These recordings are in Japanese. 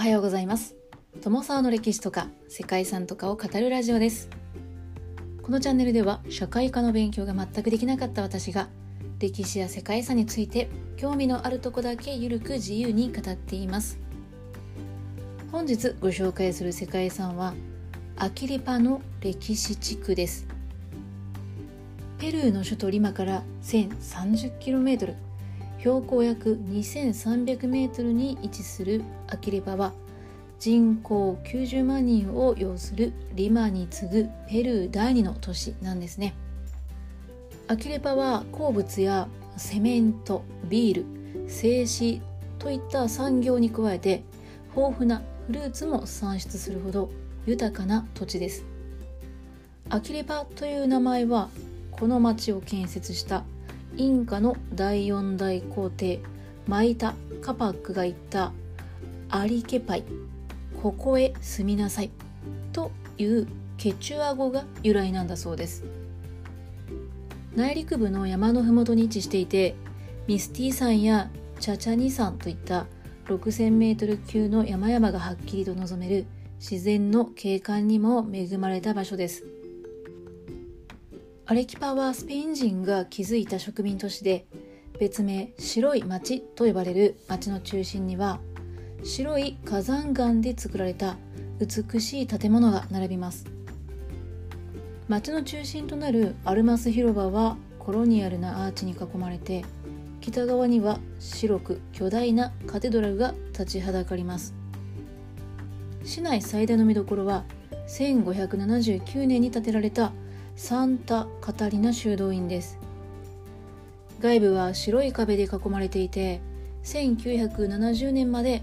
はようございます。友沢の歴史とか世界遺産とかを語るラジオです。このチャンネルでは社会科の勉強が全くできなかった私が歴史や世界遺産について興味のあるとこだけゆるく自由に語っています。本日ご紹介する世界遺産はアキリパの歴史地区です。ペルーの首都リマから 1030km 標高約 2300m に位置するアキレパは人口90万人を擁するリマに次ぐペルー第2の都市なんですね。アキレパは鉱物やセメントビール製紙といった産業に加えて豊富なフルーツも産出するほど豊かな土地です。アキレパという名前はこの町を建設したインカの第4代皇帝マイタ・カパックが言ったアリケパイここへ住みなさいというケチュア語が由来なんだそうです。内陸部の山の麓に位置していてミスティ山やチャチャニ山といった6000メートル級の山々がはっきりと望める自然の景観にも恵まれた場所です。アレキパはスペイン人が築いた植民都市で別名白い町と呼ばれる町の中心には白い火山岩で作られた美しい建物が並びます。町の中心となるアルマス広場はコロニアルなアーチに囲まれて北側には白く巨大なカテドラルが立ちはだかります。市内最大の見どころは1579年に建てられたサンタ・カタリナ修道院です。外部は白い壁で囲まれていて1970年まで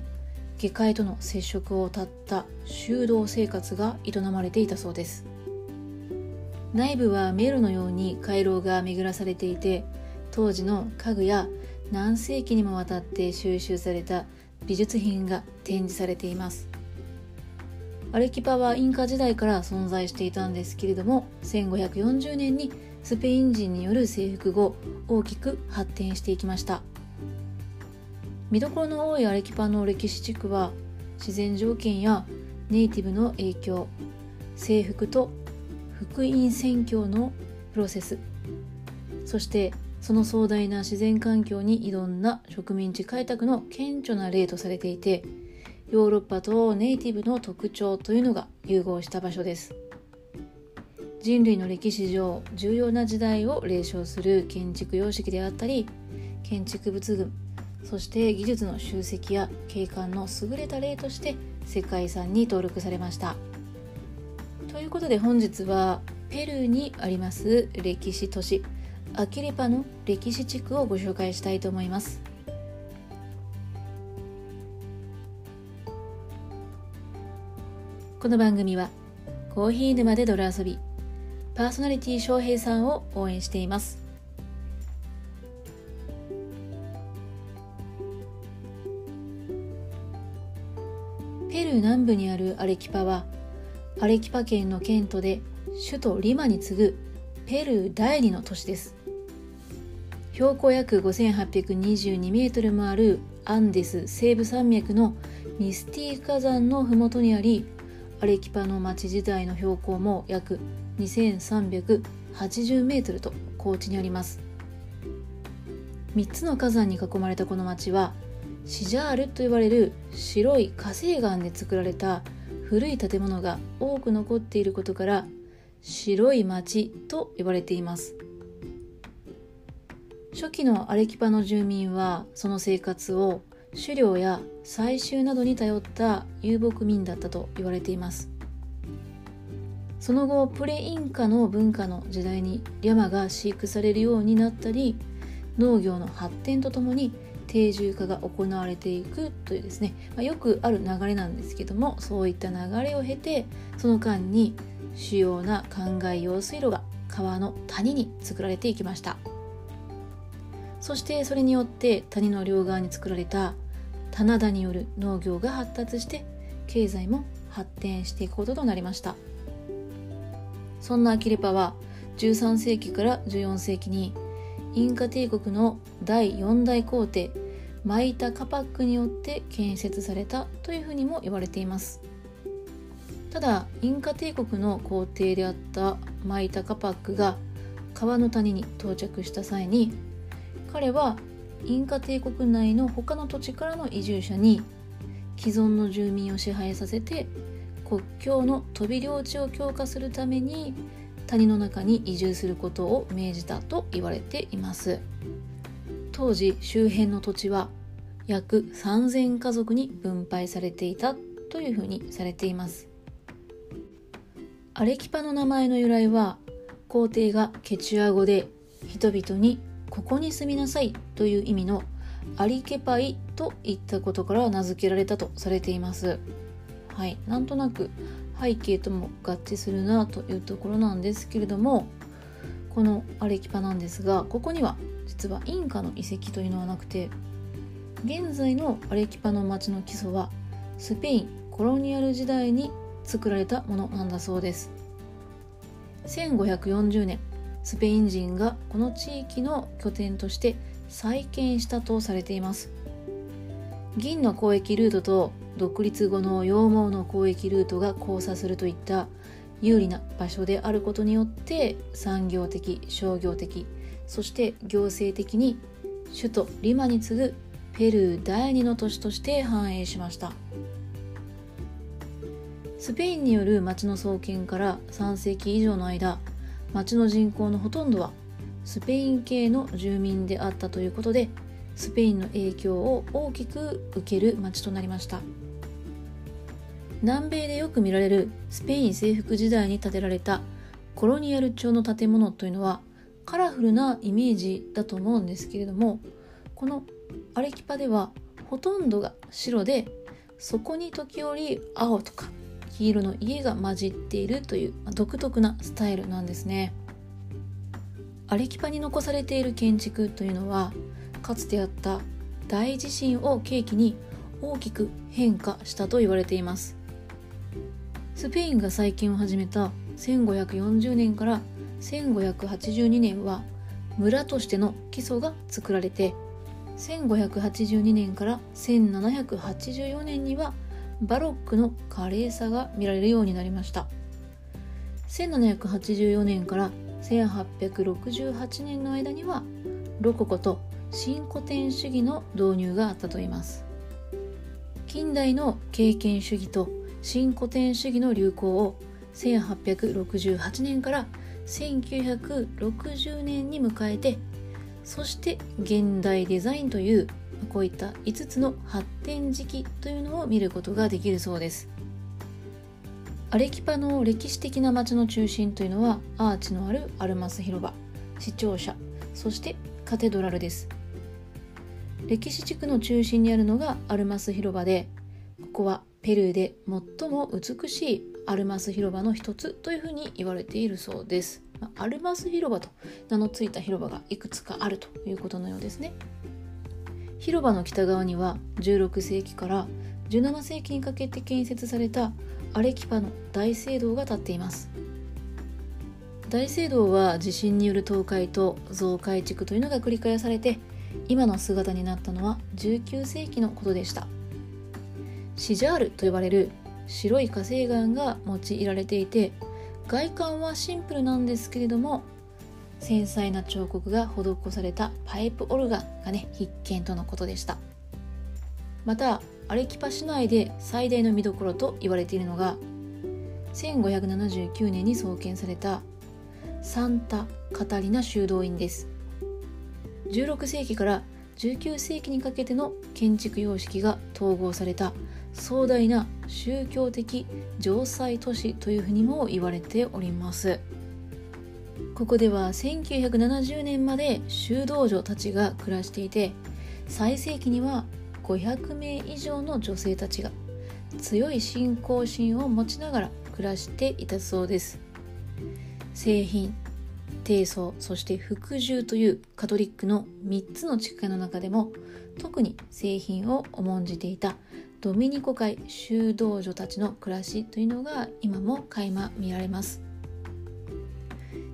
下界との接触を絶った修道生活が営まれていたそうです。内部は迷路のように回廊が巡らされていて当時の家具や何世紀にもわたって収集された美術品が展示されています。アレキパはインカ時代から存在していたんですけれども1540年にスペイン人による征服後大きく発展していきました。見どころの多いアレキパの歴史地区は自然条件やネイティブの影響征服と福音宣教のプロセスそしてその壮大な自然環境に挑んだ植民地開拓の顕著な例とされていてヨーロッパとネイティブの特徴というのが融合した場所です。人類の歴史上重要な時代を例唱する建築様式であったり建築物群そして技術の集積や景観の優れた例として世界遺産に登録されました。ということで本日はペルーにあります歴史都市アキリパの歴史地区をご紹介したいと思います。この番組はコーヒー沼で泥遊びパーソナリティ翔平さんを応援しています。ペルー南部にあるアレキパはアレキパ県の県都で首都リマに次ぐペルー第二の都市です。標高約5822メートルもあるアンデス西部山脈のミスティー火山の麓にありアレキパの町自体の標高も約2380メートルと高地にあります。3つの火山に囲まれたこの町はシジャールと呼ばれる白い火成岩で作られた古い建物が多く残っていることから白い町と呼ばれています。初期のアレキパの住民はその生活を狩猟や採集などに頼った遊牧民だったと言われています。その後プレインカの文化の時代にリャマが飼育されるようになったり農業の発展とともに定住化が行われていくというですね、まあ、よくある流れなんですけどもそういった流れを経てその間に主要な灌漑用水路が川の谷に作られていきました。そしてそれによって谷の両側に作られた棚田による農業が発達して経済も発展していくこととなりました。そんなアキレパは13世紀から14世紀にインカ帝国の第4代皇帝マイタ・カパックによって建設されたというふうにも言われています。ただインカ帝国の皇帝であったマイタ・カパックが川の谷に到着した際に彼はインカ帝国内の他の土地からの移住者に既存の住民を支配させて国境の飛び領地を強化するために谷の中に移住することを命じたと言われています。当時周辺の土地は約3000家族に分配されていたというふうにされています。アレキパの名前の由来は皇帝がケチュア語で人々にここに住みなさいという意味のアリケパイといったことから名付けられたとされています。はい。なんとなく背景とも合致するなというところなんですけれどもこのアレキパなんですがここには実はインカの遺跡というのはなくて現在のアレキパの町の基礎はスペインコロニアル時代に作られたものなんだそうです。1540年スペイン人がこの地域の拠点として再建したとされています。銀の交易ルートと独立後の羊毛の交易ルートが交差するといった有利な場所であることによって産業的商業的そして行政的に首都リマに次ぐペルー第二の都市として繁栄しました。スペインによる町の創建から3世紀以上の間町の人口のほとんどはスペイン系の住民であったということでスペインの影響を大きく受ける町となりました。南米でよく見られるスペイン征服時代に建てられたコロニアル調の建物というのはカラフルなイメージだと思うんですけれどもこのアレキパではほとんどが白でそこに時折青とか黄色の家が混じっているという独特なスタイルなんですね。アレキパに残されている建築というのはかつてあった大地震を契機に大きく変化したと言われています。スペインが再建を始めた1540年から1582年は村としての基礎が作られて1582年から1784年にはバロックの華麗さが見られるようになりました。1784年から1868年の間にはロココと新古典主義の導入があったといいます。近代の経験主義と新古典主義の流行を1868年から1960年に迎えてそして現代デザインというこういった5つの発展時期というのを見ることができるそうです。アレキパの歴史的な街の中心というのはアーチのあるアルマス広場市庁舎そしてカテドラルです。歴史地区の中心にあるのがアルマス広場でここはペルーで最も美しいアルマス広場の一つというふうに言われているそうです。アルマス広場と名の付いた広場がいくつかあるということのようですね。広場の北側には16世紀から17世紀にかけて建設されたアレキパの大聖堂が建っています。大聖堂は地震による倒壊と増改築というのが繰り返されて今の姿になったのは19世紀のことでした。シジャールと呼ばれる白い火成岩が用いられていて外観はシンプルなんですけれども繊細な彫刻が施されたパイプオルガンがね必見とのことでした。またアレキパ市内で最大の見どころと言われているのが1579年に創建されたサンタ・カタリナ修道院です。16世紀から19世紀にかけての建築様式が統合された壮大な宗教的城塞都市というふうにも言われております。ここでは1970年まで修道女たちが暮らしていて最盛期には500名以上の女性たちが強い信仰心を持ちながら暮らしていたそうです。製品低層そして服従というカトリックの3つの地区の中でも特に製品を重んじていたドミニコ会修道女たちの暮らしというのが今も垣間見られます。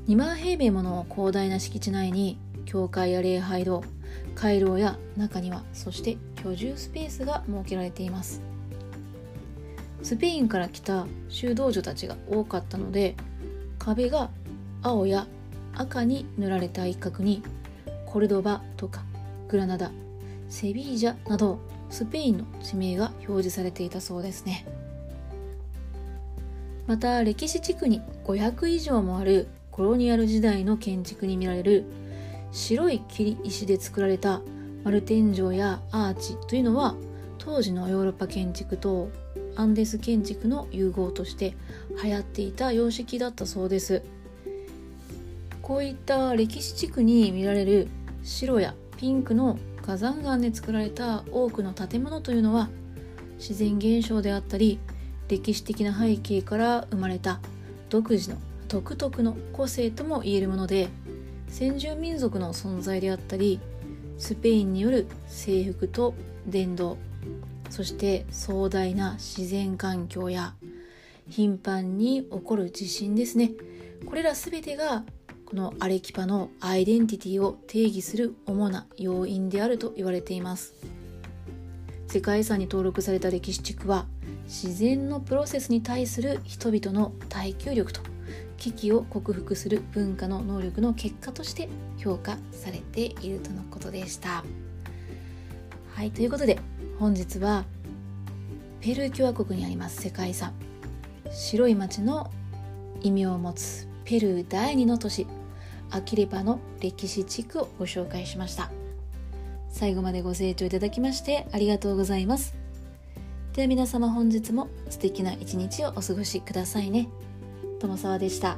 2万平米もの広大な敷地内に教会や礼拝堂回廊や中にはそして居住スペースが設けられています。スペインから来た修道女たちが多かったので壁が青や赤に塗られた一角にコルドバとかグラナダセビージャなどスペインの地名が表示されていたそうですね。また歴史地区に500以上もあるコロニアル時代の建築に見られる白い切り石で作られた丸天井やアーチというのは当時のヨーロッパ建築とアンデス建築の融合として流行っていた様式だったそうです。こういった歴史地区に見られる白やピンクの火山岩で作られた多くの建物というのは自然現象であったり歴史的な背景から生まれた独自の独特の個性とも言えるもので先住民族の存在であったりスペインによる征服と伝道そして壮大な自然環境や頻繁に起こる地震ですね。これら全てがこのアレキパのアイデンティティを定義する主な要因であると言われています世界遺産に登録された歴史地区は自然のプロセスに対する人々の耐久力と危機を克服する文化の能力の結果として評価されているとのことでした。はいということで本日はペルー共和国にあります世界遺産白い町の意味を持つペルー第2の都市アキレパの歴史地区をご紹介しました最後までご清聴いただきましてありがとうございますでは皆様本日も素敵な一日をお過ごしくださいね。友沢でした。